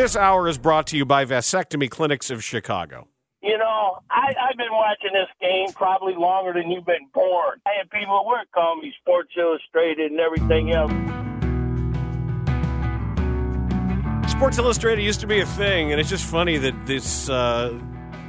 This hour is brought to you by Vasectomy Clinics of Chicago. You know, I, I've been watching this game probably longer than you've been born. I had people at work call me Sports Illustrated and everything else. Sports Illustrated used to be a thing, and it's just funny that this uh,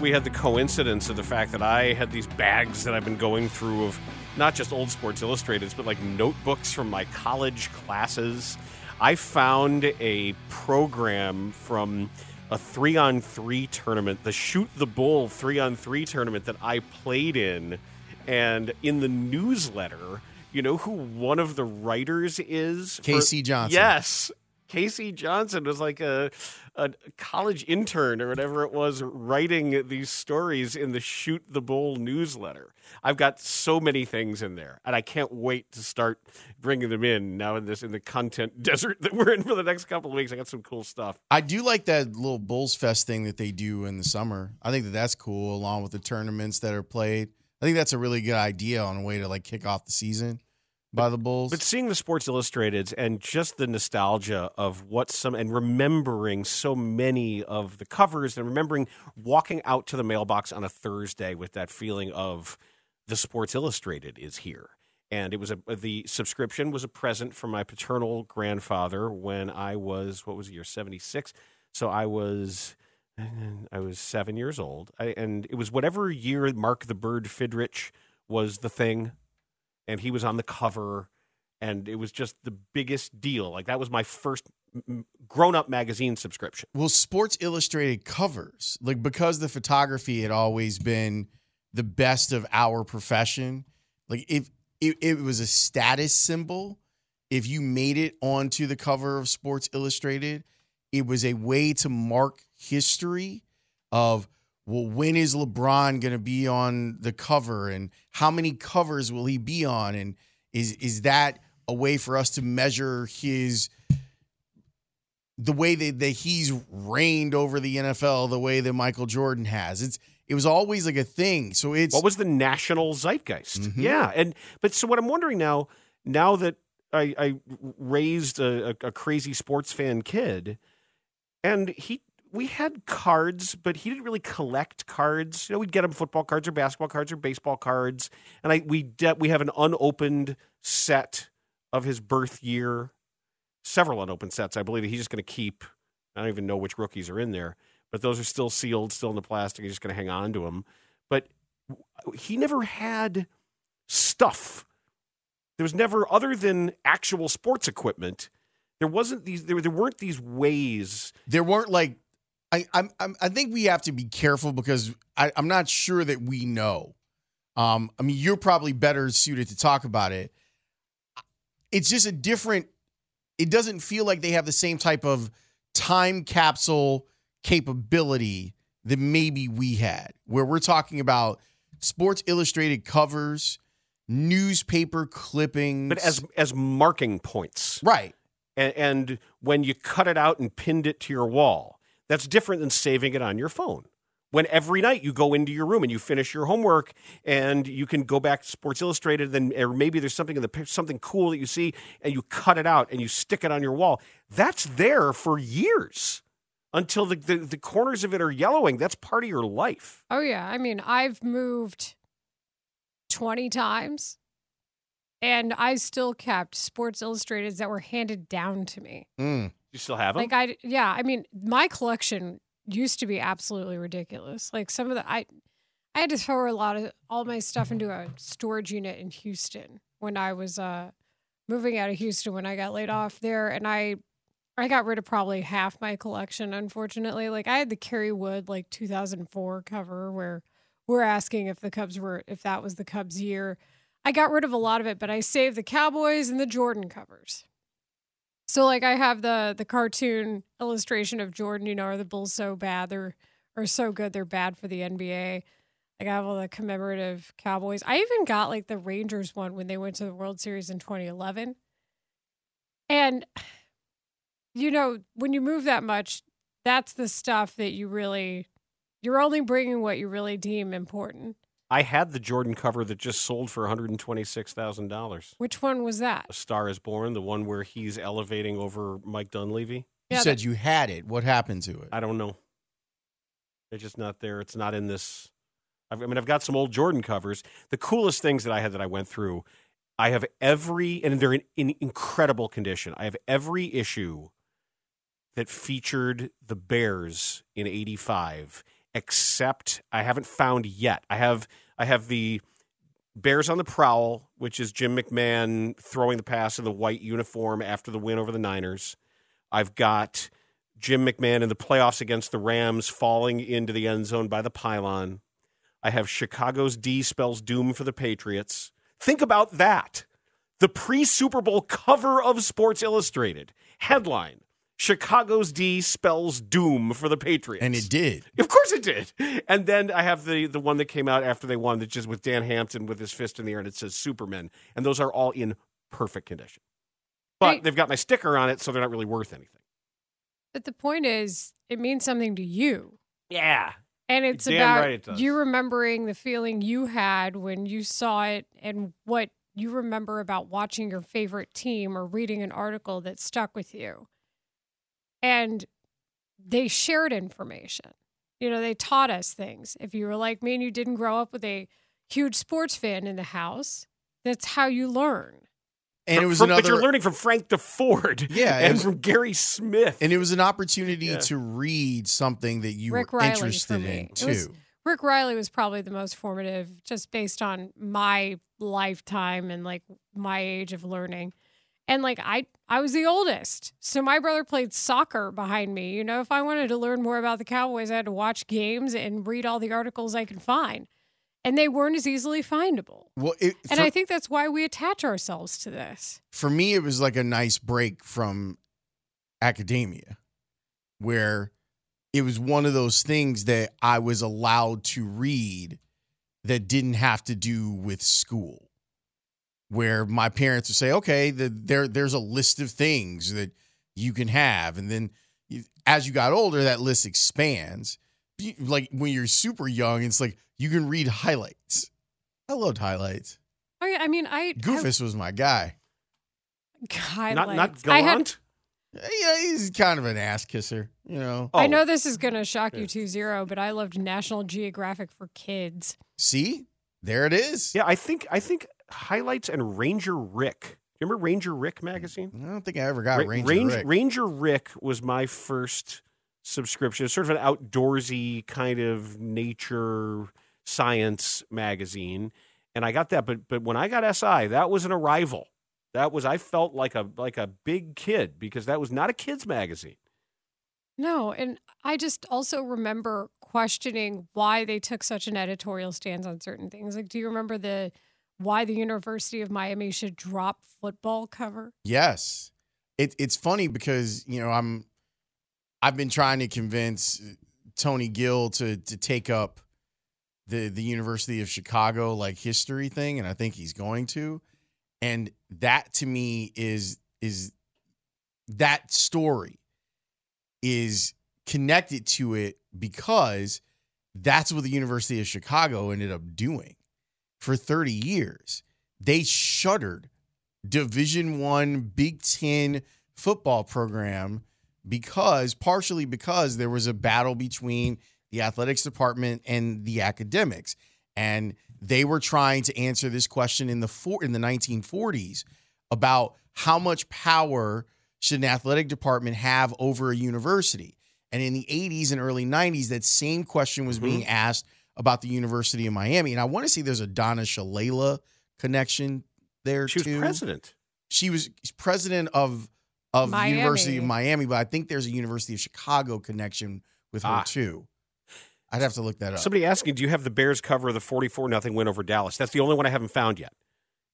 we had the coincidence of the fact that I had these bags that I've been going through of not just old Sports Illustrateds, but like notebooks from my college classes. I found a program from a three on three tournament, the Shoot the Bull three on three tournament that I played in. And in the newsletter, you know who one of the writers is? for- Casey Johnson. Yes. Casey Johnson was like a, a college intern or whatever it was writing these stories in the Shoot the Bull newsletter. I've got so many things in there, and I can't wait to start bringing them in now in this in the content desert that we're in for the next couple of weeks. I got some cool stuff. I do like that little Bulls Fest thing that they do in the summer. I think that that's cool, along with the tournaments that are played. I think that's a really good idea on a way to like kick off the season by the Bulls. But seeing the Sports Illustrateds and just the nostalgia of what some and remembering so many of the covers and remembering walking out to the mailbox on a Thursday with that feeling of the Sports Illustrated is here. And it was a the subscription was a present from my paternal grandfather when I was what was the year seventy six. So I was I was seven years old, I, and it was whatever year Mark the Bird Fidrych was the thing and he was on the cover and it was just the biggest deal like that was my first grown-up magazine subscription well, Sports Illustrated covers, like because the photography had always been the best of our profession. Like if it, it was a status symbol, if you made it onto the cover of Sports Illustrated, it was a way to mark history of well, when is LeBron going to be on the cover, and how many covers will he be on, and is is that a way for us to measure his the way that, that he's reigned over the NFL the way that Michael Jordan has. It's it was always like a thing. So it's what was the national zeitgeist Mhm. yeah and but so what i'm wondering now now that i, I raised a, a, crazy sports fan kid and he we had cards but he didn't really collect cards you know we'd get him football cards or basketball cards or baseball cards and i we de- we have an unopened set of his birth year several unopened sets i believe he's just going to keep i don't even know which rookies are in there but those are still sealed still in the plastic he's just going to hang on to them but he never had stuff. There was never, other than actual sports equipment, there wasn't these. There, there weren't these ways. there weren't like I I'm, I'm I think we have to be careful because I, I'm not sure that we know. Um, I mean, you're probably better suited to talk about it. It's just a different. It doesn't feel like they have the same type of time capsule capability that maybe we had, where we're talking about Sports Illustrated covers, newspaper clippings, But as as marking points, right. and, and when you cut it out and pinned it to your wall, that's different than saving it on your phone. When every night you go into your room and you finish your homework, and you can go back to Sports Illustrated, then or maybe there's something in the something cool that you see, and you cut it out and you stick it on your wall. That's there for years until the, the, the corners of it are yellowing. That's part of your life. Oh yeah, I mean, I've moved 20 times and I still kept Sports Illustrateds that were handed down to me. Mm. You still have them? Like I yeah, I mean, my collection used to be absolutely ridiculous. Like some of the I I had to throw a lot of all my stuff into a storage unit in Houston when I was uh moving out of Houston when I got laid off there and I I got rid of probably half my collection unfortunately. Like I had the Kerry Wood like 2004 cover where we're asking if the Cubs were if that was the Cubs year. I got rid of a lot of it, but I saved the Cowboys and the Jordan covers. So like I have the the cartoon illustration of Jordan, you know, are the Bulls so bad they're are so good they're bad for the NBA. Like I have all the commemorative Cowboys. I even got like the Rangers one when they went to the World Series in 2011. And you know, when you move that much, that's the stuff that you really you're only bringing what you really deem important. I had the Jordan cover that just sold for $126,000. Which one was that? A Star is Born, the one where he's elevating over Mike Dunleavy. You Yeah, said that- you had it. What happened to it? I don't know. It's just not there. It's not in this. I've- mean, I've got some old Jordan covers. The coolest things that I had that I went through, I have every, and they're in, in incredible condition. I have every issue that featured the Bears in '85, except I haven't found yet. I have, I have the Bears on the Prowl, which is Jim McMahon throwing the pass in the white uniform after the win over the Niners. I've got Jim McMahon in the playoffs against the Rams falling into the end zone by the pylon. I have Chicago's D spells doom for the Patriots. Think about that. The pre Super Bowl cover of Sports Illustrated headline Chicago's D spells doom for the Patriots. and it did. Of course it did. And then I have the the one that came out after they won that just with Dan Hampton with his fist in the air and it says Superman. And those are all in perfect condition. But Hey. they've got my sticker on it, so they're not really worth anything. But the point is, it means something to you. Yeah. And it's damn about right it you remembering the feeling you had when you saw it and what you remember about watching your favorite team or reading an article that stuck with you. And they shared information. You know, they taught us things. If you were like me and you didn't grow up with a huge sports fan in the house, that's how you learn. And it was From- another But you're learning from Frank Deford. Yeah, And was- from Gary Smith. and it was an opportunity Yeah. to read something that you Rick were Reilly interested in too. was- Rick Reilly was probably the most formative just based on my lifetime and like my age of learning. And like I I was the oldest. So my brother played soccer behind me. You know, if I wanted to learn more about the Cowboys, I had to watch games and read all the articles I could find. And they weren't as easily findable. well, it, And for, I think that's why we attach ourselves to this. for me, it was like a nice break from academia, where it was one of those things that I was allowed to read that didn't have to do with school. Where my parents would say, "Okay, the, there there's a list of things that you can have," and then you, as you got older, that list expands. Like when you're super young, it's like you can read highlights. I loved highlights. Oh, I, I mean, I Goofus was my guy. I, not not highlights. I had. Yeah, he's kind of an ass kisser, you know. Oh, I know this is going to shock you 2 0, but I loved National Geographic for kids. See, there it is. Yeah, I think I think highlights and Ranger Rick. Remember Ranger Rick magazine? I don't think I ever got Ra- Ranger Range- Rick. Ranger Rick was my first subscription. It's sort of an outdoorsy kind of nature science magazine, and I got that. But but when I got SI, that was an arrival. That was I felt like a like a big kid because that was not a kids magazine. No, and I just also remember questioning why they took such an editorial stance on certain things. Like, do you remember the why the University of Miami should drop football cover? Yes. It, it's funny because, you know, I'm I've been trying to convince uh, Tony Gill to to take up the the University of Chicago like history thing and I think he's going to. And that to me is is that story is connected to it because that's what the University of Chicago ended up doing for 30 years. They shuttered Division 1 Big 10 football program because partially because there was a battle between the athletics department and the academics and they were trying to answer this question in the four, in the 1940s about how much power should an athletic department have over a university? And in the 80s and early 90s, that same question was mm-hmm. being asked about the University of Miami. And I want to see there's a Donna Shalala connection there She was too. president. She was president of of the Miami. University of Miami, but I think there's a University of Chicago connection with her Ah. too. I'd have to look that up. Somebody asking, do you have the Bears cover of the 44 nothing win over Dallas? That's the only one I haven't found yet.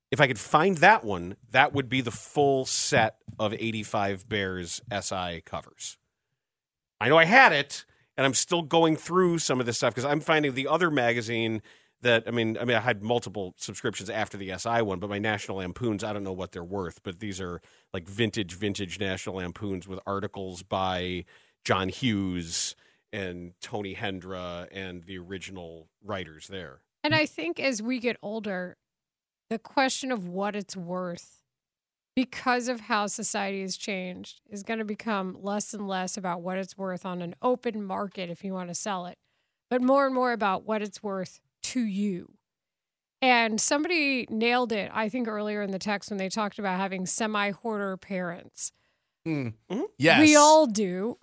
If I could find that one, that would be the full set of 85 Bears SI covers. I know I had it, and I'm still going through some of this stuff because I'm finding the other magazine that I mean, I mean, I had multiple subscriptions after the SI one, but my National Lampoons, I don't know what they're worth, but these are like vintage, vintage National Lampoons with articles by John Hughes and Tony Hendra and the original writers there. And I think as we get older, the question of what it's worth, because of how society has changed, is going to become less and less about what it's worth on an open market if you want to sell it, but more and more about what it's worth to you. And somebody nailed it, I think, earlier in the text when they talked about having semi hoarder parents. Mm. Mhm. Yes. We all do,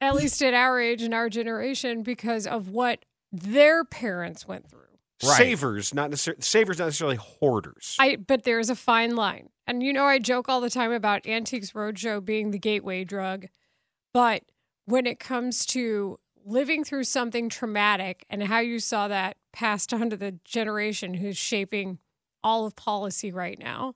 at least at our age and our generation, because of what their parents went through. Right. Savers, not necessarily savers, not necessarily hoarders. I but there's a fine line. And you know I joke all the time about Antiques Roadshow being the gateway drug, but when it comes to living through something traumatic and how you saw that passed on to the generation who's shaping all of policy right now,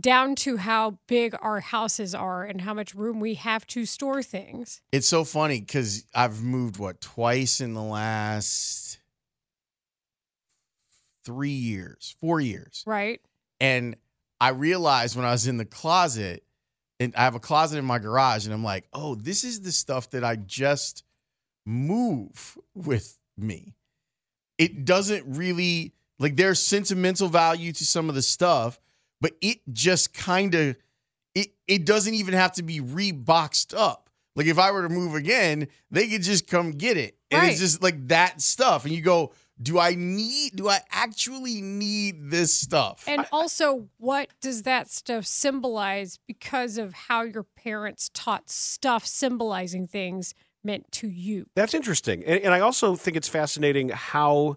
down to how big our houses are and how much room we have to store things. It's so funny because I've moved what twice in the last three years, four years, Right? and I realized when I was in the closet, and I have a closet in my garage, and I'm like, oh, this is the stuff that I just move with me. It doesn't really like there's sentimental value to some of the stuff, but it just kind of it it doesn't even have to be reboxed up. Like if I were to move again, they could just come get it. And it's just like that stuff. And you go, do I need do I actually need this stuff? And also, what does that stuff symbolize because of how your parents taught stuff symbolizing things meant to you? That's interesting. And, and I also think it's fascinating how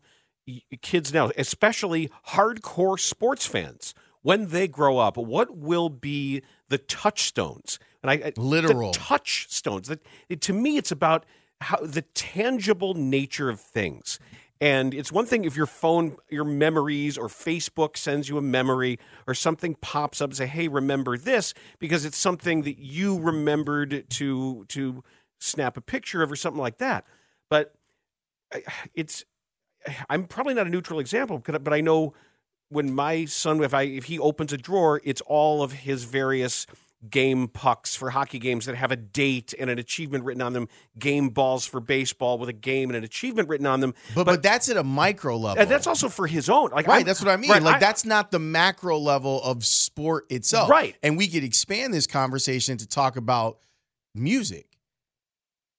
kids now, especially hardcore sports fans, when they grow up, what will be the touchstones? And I I- Literal. the touchstones. That to me, it's about how the tangible nature of things. And it's one thing if your phone, your memories, or Facebook sends you a memory, or something pops up and say, "Hey, remember this," because it's something that you remembered to to snap a picture of, or something like that. But it's I'm probably not a neutral example, but I know when my son, if I if he opens a drawer, it's all of his various game pucks for hockey games that have a date and an achievement written on them. Game balls for baseball with a game and an achievement written on them. but, but that's at a micro level. And that's also for his own. Like Right, I'm- that's what I mean. right, like I- that's not the macro level of sport itself. Right. And we could expand this conversation to talk about music.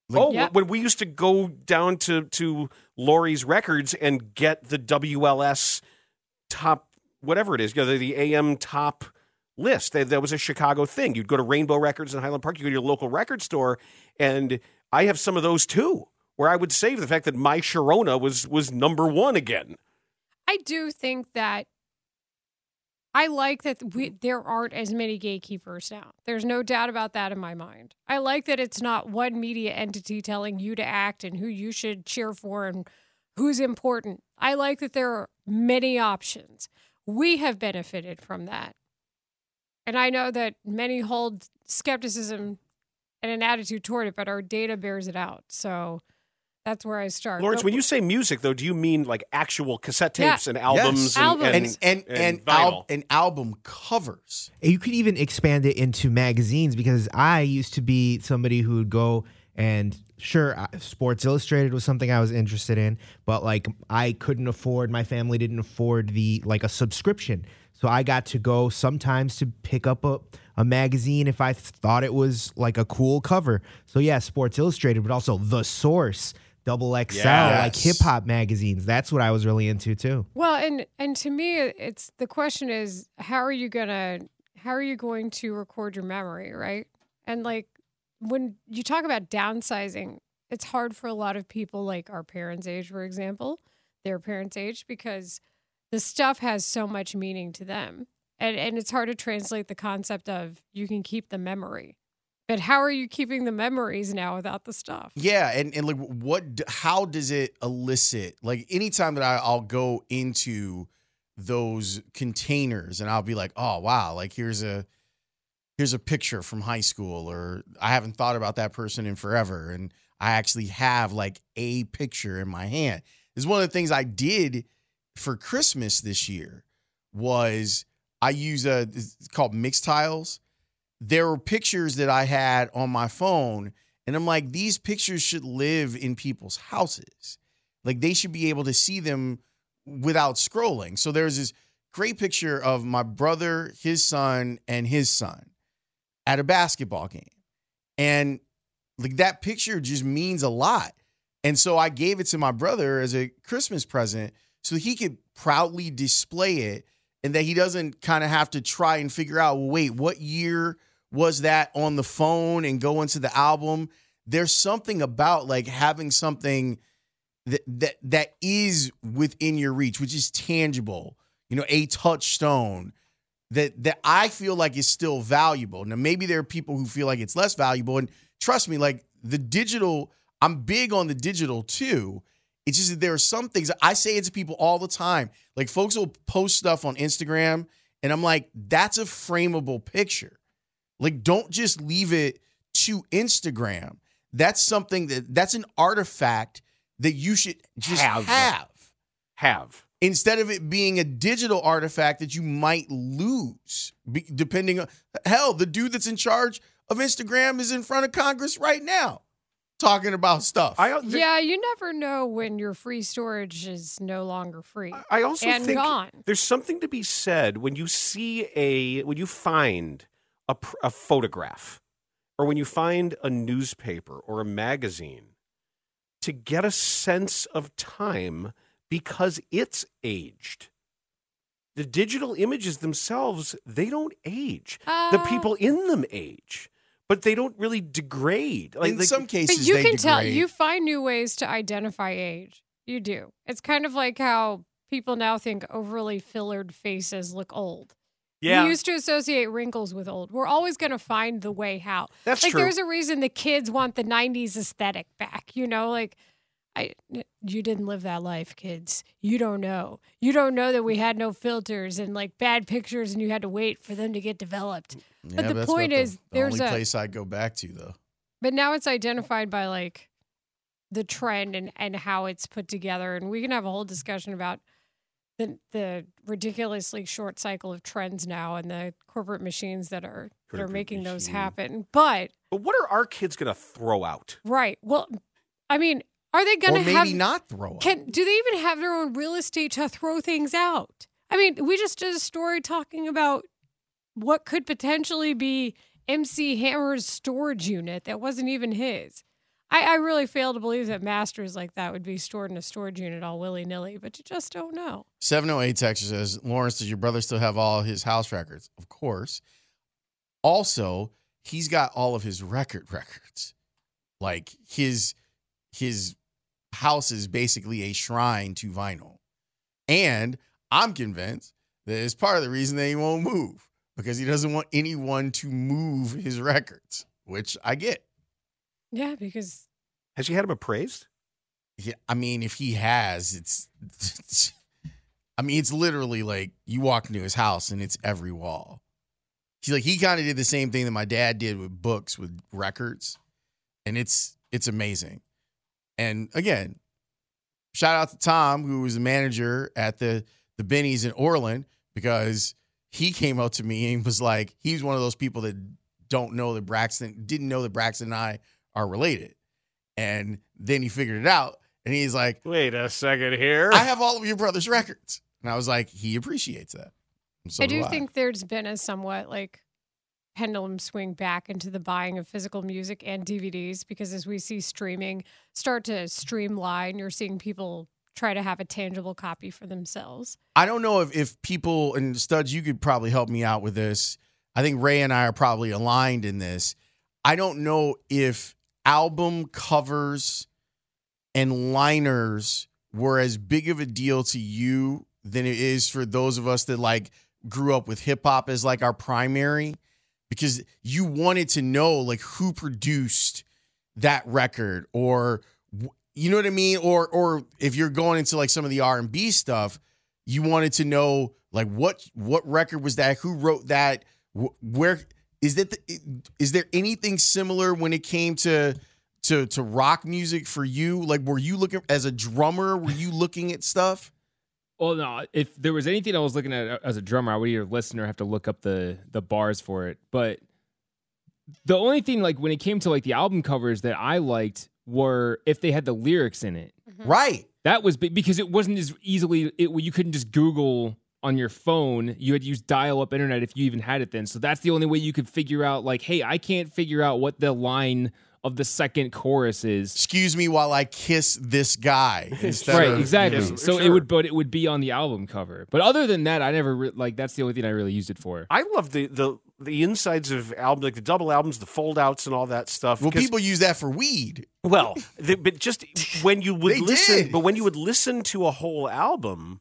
Like- oh, Yeah. when we used to go down to to Laurie's Records and get the WLS top, whatever it is, you know, the, the AM top list. That, was a Chicago thing. You'd go to Rainbow Records in Highland Park. You go to your local record store, and I have some of those too, where I would save the fact that my Sharona was was number one again. I do think that I like that we, there aren't as many gatekeepers now. There's no doubt about that in my mind. I like that it's not one media entity telling you to act and who you should cheer for and who's important. I like that there are many options. We have benefited from that. And I know that many hold skepticism and an attitude toward it, but our data bears it out. So that's where I start. Laurence, But- when you say music, though, do you mean like actual cassette Yeah. tapes and albums Yes. and, Albums. and, and and and, and al- and album covers. You could even expand it into magazines because I used to be somebody who would go and sure, Sports Illustrated was something I was interested in, but like I couldn't afford, my family didn't afford the like a subscription. So I got to go sometimes to pick up a, a magazine if I thought it was like a cool cover. So yeah, Sports Illustrated, but also The Source, Double XL, like hip hop magazines. That's what I was really into too. Well, and and to me, it's the question is how are you gonna how are you going to record your memory, right? And like when you talk about downsizing, it's hard for a lot of people like our parents' age, for example, their parents' age, because the stuff has so much meaning to them. And and it's hard to translate the concept of you can keep the memory. But how are you keeping the memories now without the stuff? Yeah, and and like what how does it elicit? Like anytime that I, I'll go into those containers and I'll be like, "Oh, wow, like here's a here's a picture from high school or I haven't thought about that person in forever and I actually have like a picture in my hand." This is one of the things I did for Christmas this year was I use a it's called Mixtiles there were pictures that I had on my phone, and I'm like, these pictures should live in people's houses. Like they should be able to see them without scrolling. So there's this great picture of my brother, his son, and his son at a basketball game. And like that picture just means a lot. And so I gave it to my brother as a Christmas present so he could proudly display it and that he doesn't kind of have to try and figure out, well, wait, what year was that on the phone and go into the album? There's something about like having something that that that is within your reach, which is tangible, you know, a touchstone that that I feel like is still valuable. Now maybe there are people who feel like it's less valuable and trust me, like the digital, I'm big on the digital too. It's just that there are some things I say it to people all the time. Like folks will post stuff on Instagram and I'm like, that's a frameable picture. Like, don't just leave it to Instagram. That's something that that's an artifact that you should just Have. have. Have. Instead of it being a digital artifact that you might lose, depending on hell, the dude that's in charge of Instagram is in front of Congress right now talking about stuff. I Yeah, you never know when your free storage is no longer free. I also and think gone. there's something to be said when you see a when you find a, a photograph or when you find a newspaper or a magazine to get a sense of time because it's aged. The digital images themselves, they don't age. the Uh, people in them age, but they don't really degrade. Like, in like- some cases, But you they can tell you find new ways to identify age. You do. It's kind of like how people now think overly fillered faces look old. Yeah. We used to associate wrinkles with old. We're always going to find the way how. That's like true. there's a reason the kids want the 90s aesthetic back, you know, like I you didn't live that life, kids. You don't know. You don't know that we had no filters and like bad pictures and you had to wait for them to get developed. Mm, yeah, but the that's point is the, there's only a place I go back to though. but now it's identified by like the trend and, and how it's put together. And we can have a whole discussion about the the ridiculously short cycle of trends now and the corporate machines that are that are Corporate making those happen. But but what are our kids going to throw out? right. Well I mean, are they gonna maybe have not throw up. can do they even have their own real estate to throw things out? I mean, we just did a story talking about what could potentially be MC Hammer's storage unit that wasn't even his. I, I really fail to believe that masters like that would be stored in a storage unit all willy nilly, but you just don't know. 708 Texas says, Laurence, does your brother still have all his house records? Of course. Also, he's got all of his record records. Like his his house is basically a shrine to vinyl. And I'm convinced that it's part of the reason that he won't move because he doesn't want anyone to move his records, which I get. Yeah, because Has he had him appraised? Yeah, I mean, if he has, it's. I mean, it's literally like you walk into his house and it's every wall. He's like he kind of did the same thing that my dad did with books with records, and it's it's amazing. And again, shout out to Tom who was the manager at the the Benny's in Orland because he came up to me and was like, he's one of those people that don't know that Braxton didn't know that Braxton and I are related. And then he figured it out and he's like, Wait a second here. I have all of your brother's records. And I was like, he appreciates that. So I do I. think there's been a somewhat like pendulum swing back into the buying of physical music and DVDs because as we see streaming start to streamline, you're seeing people try to have a tangible copy for themselves. I don't know if, if people and studs, you could probably help me out with this. I think Ray and I are probably aligned in this. I don't know if album covers and liners were as big of a deal to you than it is for those of us that like grew up with hip hop as like our primary because you wanted to know like who produced that record or you know what I mean? Or or if you're going into like some of the R&B stuff you wanted to know like what what record was that? Who wrote that? Where is that the, is there anything similar when it came to to to rock music for you? Like were you looking as a drummer were you looking at stuff well, no. If there was anything I was looking at uh, as a drummer, I would either listen or have to look up the the bars for it. But the only thing, like when it came to like the album covers that I liked, were if they had the lyrics in it. Mm-hmm. Right. That was because it wasn't as easily. It you couldn't just Google on your phone. You had to use dial up internet if you even had it then. So that's the only way you could figure out. Like, hey, I can't figure out what the line of the second chorus is. Excuse me while I kiss this guy. right, of, exactly. Yes, so sure. it would, but it would be on the album cover. But other than that, I never re- like. That's the only thing I really used it for. I love the the the insides of albums, like the double albums, the fold outs, and all that stuff. Well, people use that for weed. Well, the, but just when you would listen, did. but when you would listen to a whole album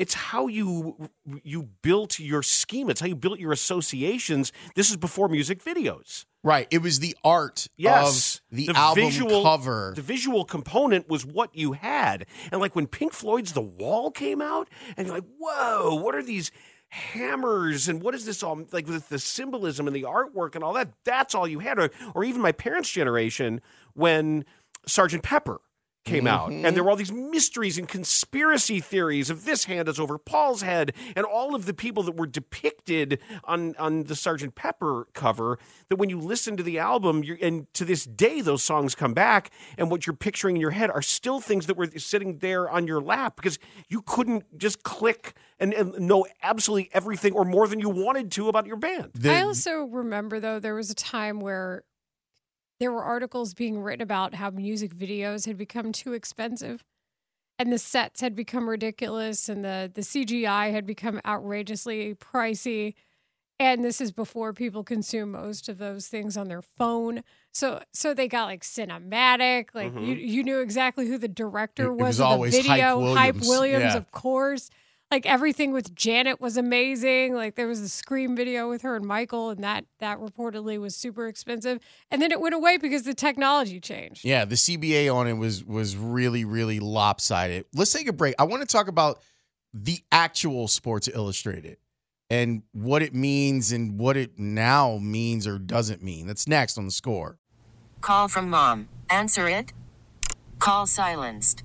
it's how you you built your scheme it's how you built your associations. This is before music videos. Right. It was the art yes. the, the album visual, cover. the visual component was what you had. And like when pink floyd's the wall came out and you're like whoa what are these hammers? And what is this all like with the symbolism and the artwork and all that? That's all you had. Or, or even my parents generation when sergeant pepper came out. And mm-hmm. there were all these mysteries and conspiracy theories of this hand is over Paul's head, and all of the people that were depicted on, on the Sergeant Pepper cover. That when you listen to the album, and to this day, those songs come back, and what you're picturing in your head are still things that were sitting there on your lap because you couldn't just click and, and know absolutely everything or more than you wanted to about your band. The- I also remember, though, there was a time where there were articles being written about how music videos had become too expensive and the sets had become ridiculous and the the CGI had become outrageously pricey. And this is before people consume most of those things on their phone. So so they got like cinematic like mm-hmm. you you knew exactly who the director was, was of the video. Hype williams, hype williams yeah. of course like everything with Janet was amazing. Like there was a Scream video with her and Michael, and that that reportedly was super expensive. And then it went away because the technology changed. Yeah, the CBA on it was was really really lopsided. Let's take a break. I want to talk about the actual Sports Illustrated and what it means and what it now means or doesn't mean. That's next on the score. Call from mom. Answer it. Call silenced.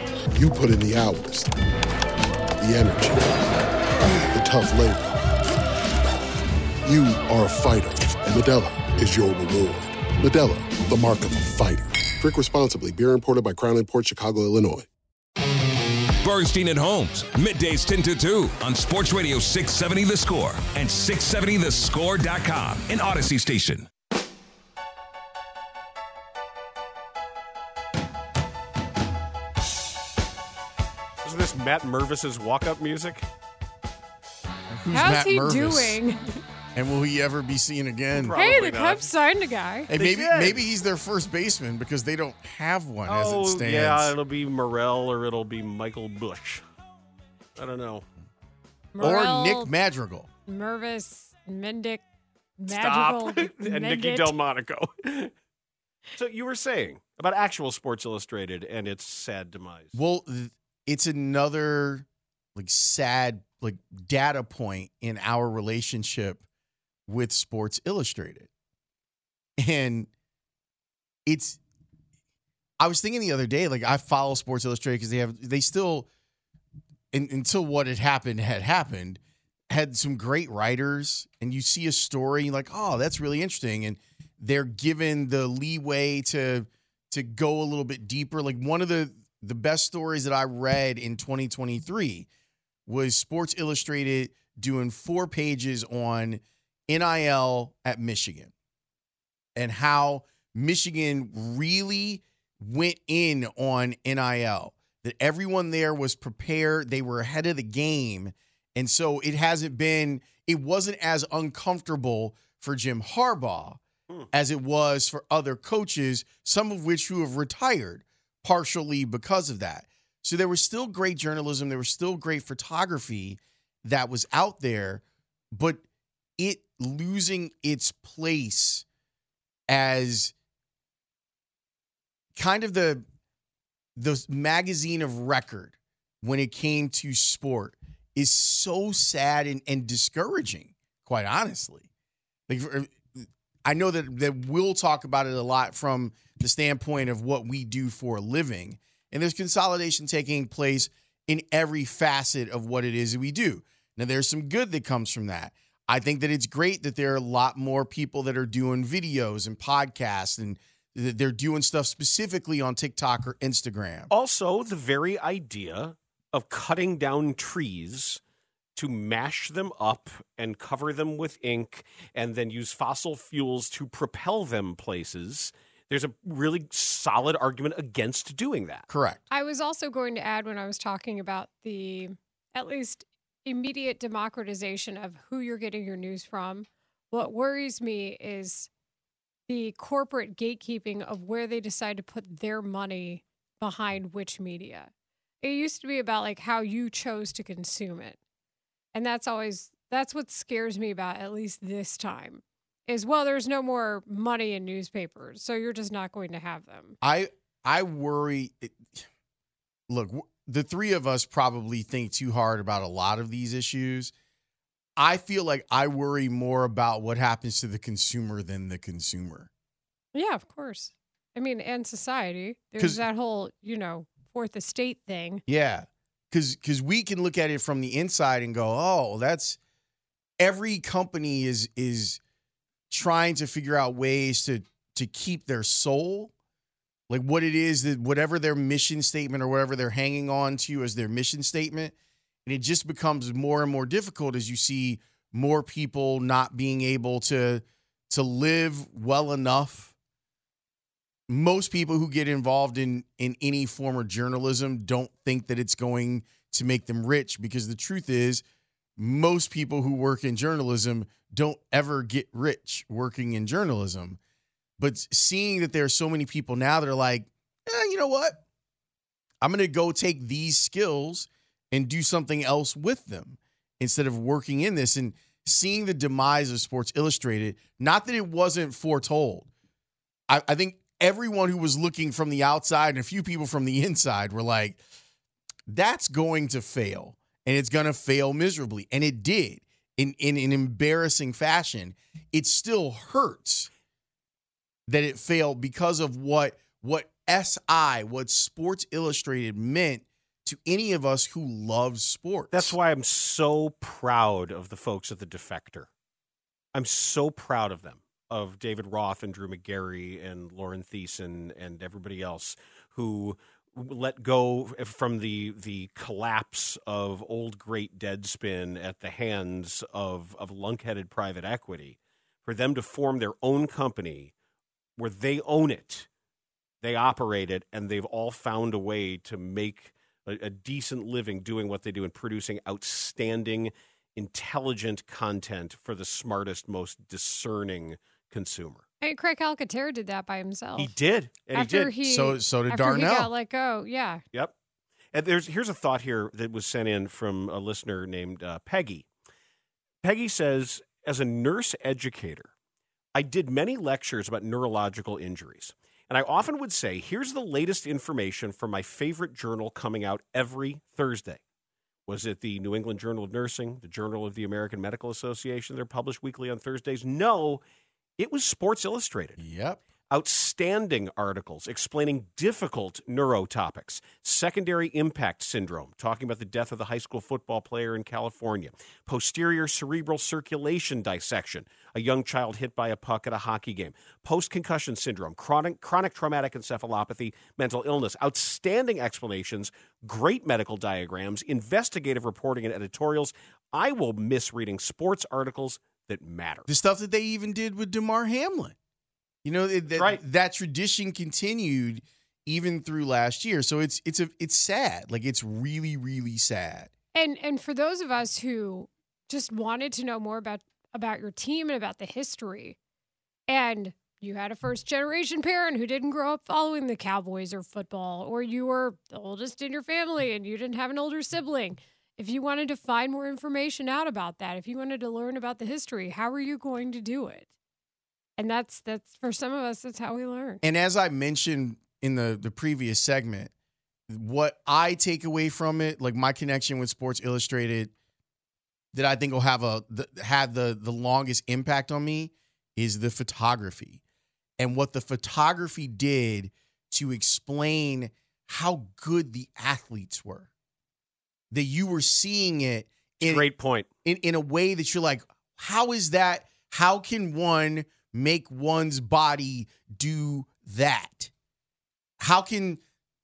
You put in the hours, the energy, the tough labor. You are a fighter, and Modelo is your reward. Modelo, the mark of a fighter. Drink responsibly. Beer imported by Crown Port Chicago, Illinois. Bernstein and Holmes, middays 10 to 2 on Sports Radio 670 The Score and 670thescore.com, an Odyssey station. Matt Mervis's walk-up music? Who's How's Matt he Mervis? doing? And will he ever be seen again? hey, the Cubs signed a guy. Hey, maybe maybe he's their first baseman because they don't have one as it Oh, stands. yeah, it'll be Morel or it'll be Michael Busch. I don't know. or Nick Madrigal. Mervis, Mendick, Stop. Madrigal, and Nikki Mendit. Delmonico. so you were saying about actual Sports Illustrated and its sad demise. Well, th- it's another like sad like data point in our relationship with Sports Illustrated. And it's I was thinking the other day like I follow Sports Illustrated because they have they still in, until what had happened had happened had some great writers and you see a story like oh that's really interesting and they're given the leeway to to go a little bit deeper like one of the the best stories that I read in 2023 was Sports Illustrated doing four pages on NIL at Michigan and how Michigan really went in on NIL. That everyone there was prepared, they were ahead of the game. And so it hasn't been, it wasn't as uncomfortable for Jim Harbaugh hmm. as it was for other coaches, some of which who have retired partially because of that. So there was still great journalism, there was still great photography that was out there, but it losing its place as kind of the the magazine of record when it came to sport is so sad and, and discouraging, quite honestly. Like I know that that we'll talk about it a lot from the standpoint of what we do for a living. And there's consolidation taking place in every facet of what it is that we do. Now there's some good that comes from that. I think that it's great that there are a lot more people that are doing videos and podcasts and they're doing stuff specifically on TikTok or Instagram. Also, the very idea of cutting down trees to mash them up and cover them with ink and then use fossil fuels to propel them places. There's a really solid argument against doing that. Correct. I was also going to add when I was talking about the at least immediate democratization of who you're getting your news from. What worries me is the corporate gatekeeping of where they decide to put their money behind which media. It used to be about like how you chose to consume it. And that's always that's what scares me about at least this time. Is well there's no more money in newspapers, so you're just not going to have them. I I worry. It, look, the three of us probably think too hard about a lot of these issues. I feel like I worry more about what happens to the consumer than the consumer. Yeah, of course. I mean, and society There's that whole, you know, fourth estate thing. Yeah, because because we can look at it from the inside and go, oh, that's every company is is trying to figure out ways to to keep their soul, like what it is that whatever their mission statement or whatever they're hanging on to as their mission statement, and it just becomes more and more difficult as you see more people not being able to to live well enough. Most people who get involved in in any form of journalism don't think that it's going to make them rich because the truth is most people who work in journalism don't ever get rich working in journalism. But seeing that there are so many people now that are like eh, you know what? I'm going to go take these skills and do something else with them instead of working in this. And seeing the demise of sports illustrated not that it wasn't foretold. I, I think everyone who was looking from the outside and a few people from the inside were like, that's going to fail and it's going to fail miserably. And it did in, in an embarrassing fashion. It still hurts that it failed because of what what SI, what Sports Illustrated meant to any of us who love sports. That's why I'm so proud of the folks at the Defector. I'm so proud of them, of David Roth and Drew Magary and Lauren Theisen and everybody else who let go from the the collapse of old great Deadspin at the hands of of lunkheaded private equity, for them to form their own company where they own it, they operate it, and they've all found a way to make a, a decent living doing what they do and producing outstanding intelligent content for the smartest, most discerning consumer. Hey, Craig Calcaterra did that by himself. He did, and after he did. He, So- so did after Darnell. He got let go. Yeah. Yep. And there's here's a thought here that was sent in from a listener named uh, Peggy. Peggy says, as a nurse educator, I did many lectures about neurological injuries. And I often would say, here's the latest information from my favorite journal coming out every Thursday. Was it the New England Journal of Nursing, the Journal of the American Medical Association? They're published weekly on Thursdays. No, it was Sports Illustrated. Yep. Outstanding articles explaining difficult neurotopics, secondary impact syndrome, talking about the death of the high school football player in California, posterior cerebral circulation dissection, a young child hit by a puck at a hockey game, post concussion syndrome, chronic, chronic traumatic encephalopathy, mental illness, outstanding explanations, great medical diagrams, investigative reporting, and editorials. I will miss reading sports articles that matter. The stuff that they even did with Damar Hamlin. You know, it- that, that tradition continued even through last year. So it's it's a it's sad. Like it's really, really sad. And and for those of us who just wanted to know more about about your team and about the history, and you had a first generation parent who didn't grow up following the Cowboys or football, or you were the oldest in your family and you didn't have an older sibling. If you wanted to find more information out about that, if you wanted to learn about the history, how are you going to do it? And that's that's for some of us, that's how we learn. And as I mentioned in the the previous segment, what I take away from it, like my connection with Sports Illustrated, that I think will have a the, have the the longest impact on me is the photography, and what the photography did to explain how good the athletes were. That you were seeing it. In, Great point. In in a way that you're like, how is that? How can one make one's body do that? How can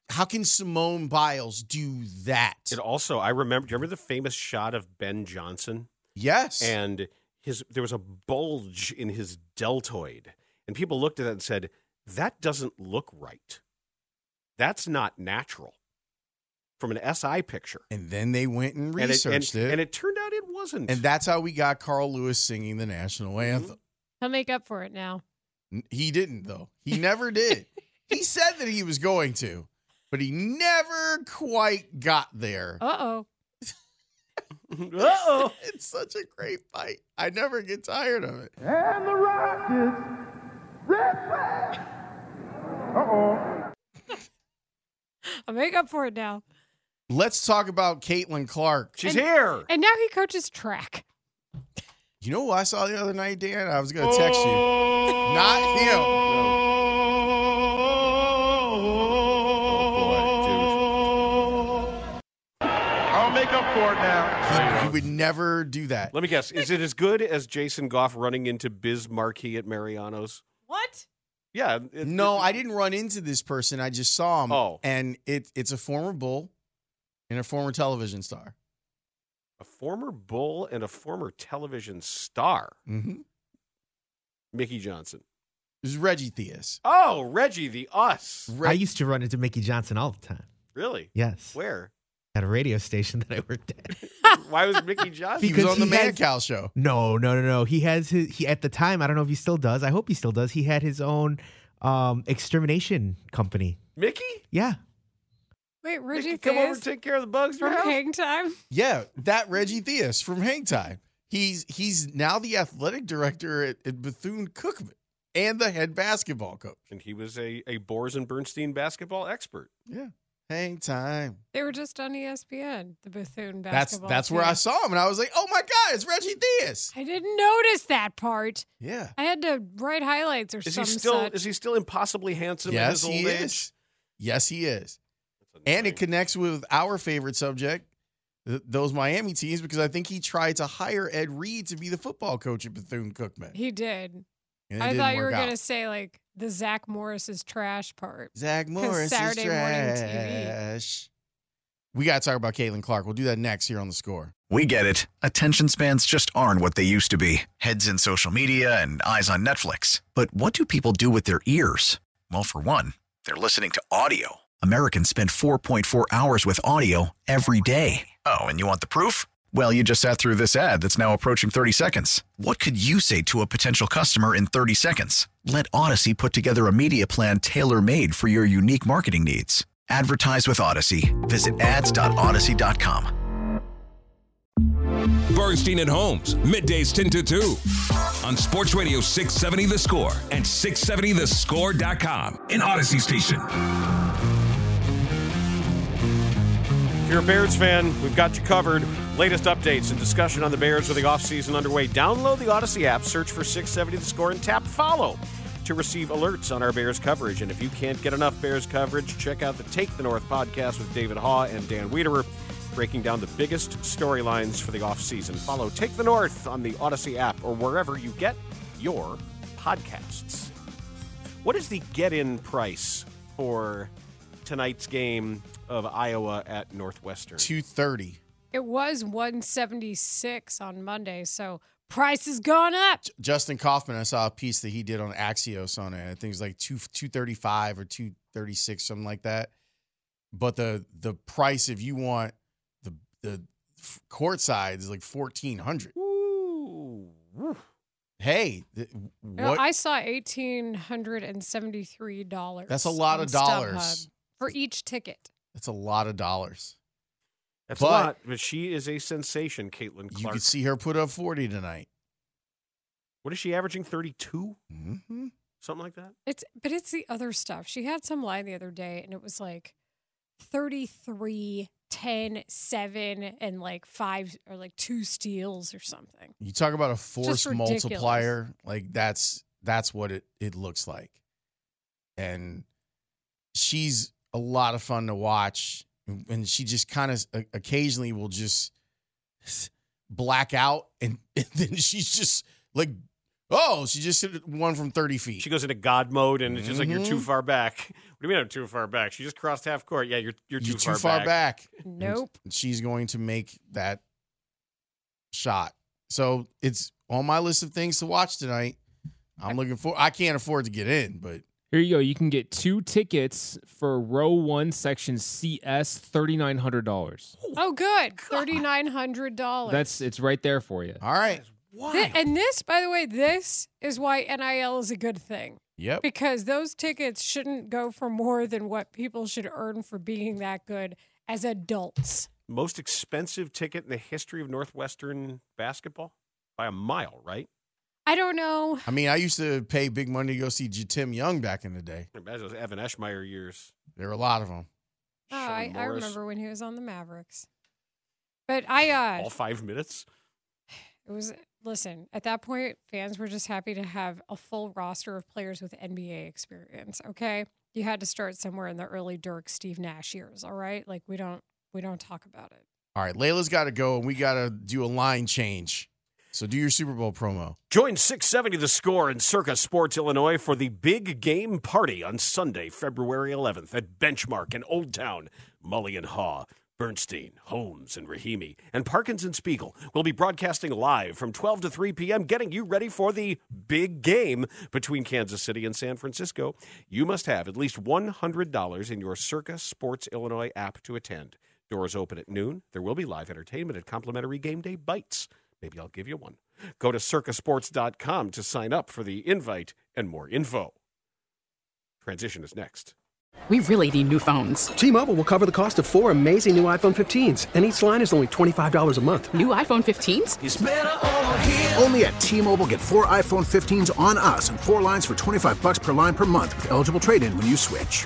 how can Simone Biles do that? It also, I remember. Do you remember the famous shot of Ben Johnson? Yes. And his there was a bulge in his deltoid, and people looked at that and said, "That doesn't look right. That's not natural." From an SI picture, and then they went and And it- researched and- it, and it turned out it wasn't. And that's how we got Carl Lewis singing the national anthem. He'll make up for it now. He didn't though. He never did. he said that he was going to, but he never quite got there. Uh oh. Uh-oh. it's such a great fight. I never get tired of it. And the Rockets, red flag. Uh oh. I'll make up for it now. Let's talk about Caitlin Clark. She's here. And now he coaches track. You know what I saw the other night, Dan? I was going to text you. Oh. Not him. Oh, I'll make up for it now. You would never do that. Let me guess. Is it as good as Jason Goff running into Biz Marquis at Mariano's? What? Yeah. it- No, I didn't run into this person. I just saw him. Oh. And it, it's a former Bull and a former television star. a former bull and a former television star, Mm-hmm. Mickey Johnson. It was Reggie Theus. Oh, Reggie Theus. I used to run into Mickey Johnson all the time. Really? Yes. Where? At a radio station that I worked at. Why was Mickey Johnson? He was on the has- Mancow show. No, no, no, no. He has his he at the time, I don't know if he still does. I hope he still does. He had his own um extermination company. Mickey? Yeah. Wait, Reggie Mickey, come over Theus and take care of the bugs in from house? Hang Time? Yeah, that Reggie Theus from Hang Time. He's he's now the athletic director at, at Bethune Cookman and the head basketball coach. And he was a, a Boers and Bernstein basketball expert. Yeah. Hang Time. They were just on ESPN, the Bethune That's basketball. that's where I saw him and I was like, "Oh my god, it's Reggie Theus." I didn't notice that part. Yeah. I had to write highlights or Is some he still such. is he still impossibly handsome in Yes, his old he age? is. Yes, he is. And it connects with our favorite subject, th- those Miami teams, because I think he tried to hire Ed Reed to be the football coach at Bethune Cookman. he did. And I thought you were gonna say like the Zach Morris's trash part. Zach Morris is Saturday morning TV. trash. We got to talk about Caitlin Clark. We'll do that next here on the score. We get it. Attention spans just aren't what they used to be heads in social media and eyes on Netflix. But what do people do with their ears? Well, for one, they're listening to audio. Americans spend 4.4 hours with audio every day. Oh, and you want the proof? Well, you just sat through this ad that's now approaching 30 seconds. What could you say to a potential customer in 30 seconds? Let Odyssey put together a media plan tailor made for your unique marketing needs. Advertise with Odyssey. Visit ads.odyssey.com. Bernstein and Holmes, middays 10 to 2 on Sports Radio 670 The Score and 670thescore.com in Odyssey Station. If you're a Bears fan, we've got you covered. Latest updates and discussion on the Bears with the offseason underway. Download the Odyssey app, search for 670 The Score, and tap follow to receive alerts on our Bears coverage. And if you can't get enough Bears coverage, check out the Take the North podcast with David Haugh and Dan Wiederer, breaking down the biggest storylines for the offseason. Follow Take the North on the Odyssey app or wherever you get your podcasts. What is the get in price for tonight's game of Iowa at Northwestern? 230. It was 176 on Monday, so price has gone up. Justin Kaufmann, I saw a piece that he did on Axios on it. I think it was like two two thirty five or two thirty six, something like that. But the the price if you want the the f- court side is like fourteen hundred. Ooh. Hey, th- what? I saw $1,873. That's a lot of dollars. StubHub for each ticket. That's a lot of dollars. That's But- a lot, but she is a sensation, Caitlin Clark. You Clark. could see her put up forty tonight. what is she averaging? 32? Mm-hmm. Something like that? It's but it's the other stuff. She had some line the other day and it was like 33 10 7 and like 5 or like 2 steals or something. You talk about a force multiplier, like that's that's what it it looks like. And she's a lot of fun to watch and she just kind of occasionally will just black out and, and then she's just like oh, she just hit one from 30 feet. She goes into God mode and it's just like, you're too Mhm. far back. What do you mean I'm too far back? She just crossed half court. Yeah, you're, you're too, You're far, too far back. back. Nope. And she's going to make that shot. So it's on my list of things to watch tonight. I'm looking for. I can't afford to get in, but Here you go. You can get two tickets for row one, section CS, thirty nine hundred dollars. Oh good. $3900. That's it's right there for you. all right. Thi- and this, by the way, this is why NIL is a good thing. Yep. Because those tickets shouldn't go for more than what people should earn for being that good as adults. Most expensive ticket in the history of Northwestern basketball by a mile, right? I don't know. I mean, I used to pay big money to go see J- Tim Young back in the day. I imagine those Evan Eschmeyer years. There were a lot of them. Oh, I, I remember when he was on the Mavericks. But I uh All five minutes? it was listen, at that point fans were just happy to have a full roster of players with NBA experience, okay? You had to start somewhere in the early Dirk Steve Nash years, all right? Like we don't we don't talk about it. All right, Leila's got to go, and we got to do a line change. So do your Super Bowl promo. Join 670 The Score in Circa Sports, Illinois for the big game party on Sunday, February 11th at Benchmark in Old Town. Mully and Haugh, Bernstein, Holmes, and Rahimi, and Parkins and Spiegel will be broadcasting live from 12 to 3 p.m., getting you ready for the big game between Kansas City and San Francisco. You must have at least $100 in your Circa Sports, Illinois app to attend. Doors open at noon. There will be live entertainment and complimentary game day bites. Maybe I'll give you one. Go to circasports.com to sign up for the invite and more info. Transition is next. We really need new phones. T-Mobile will cover the cost of four amazing new iPhone 15s, and each line is only $25 a month. New iPhone 15s? Only at T-Mobile get four iPhone 15s on us and four lines for 25 bucks per line per month with eligible trade-in when you switch.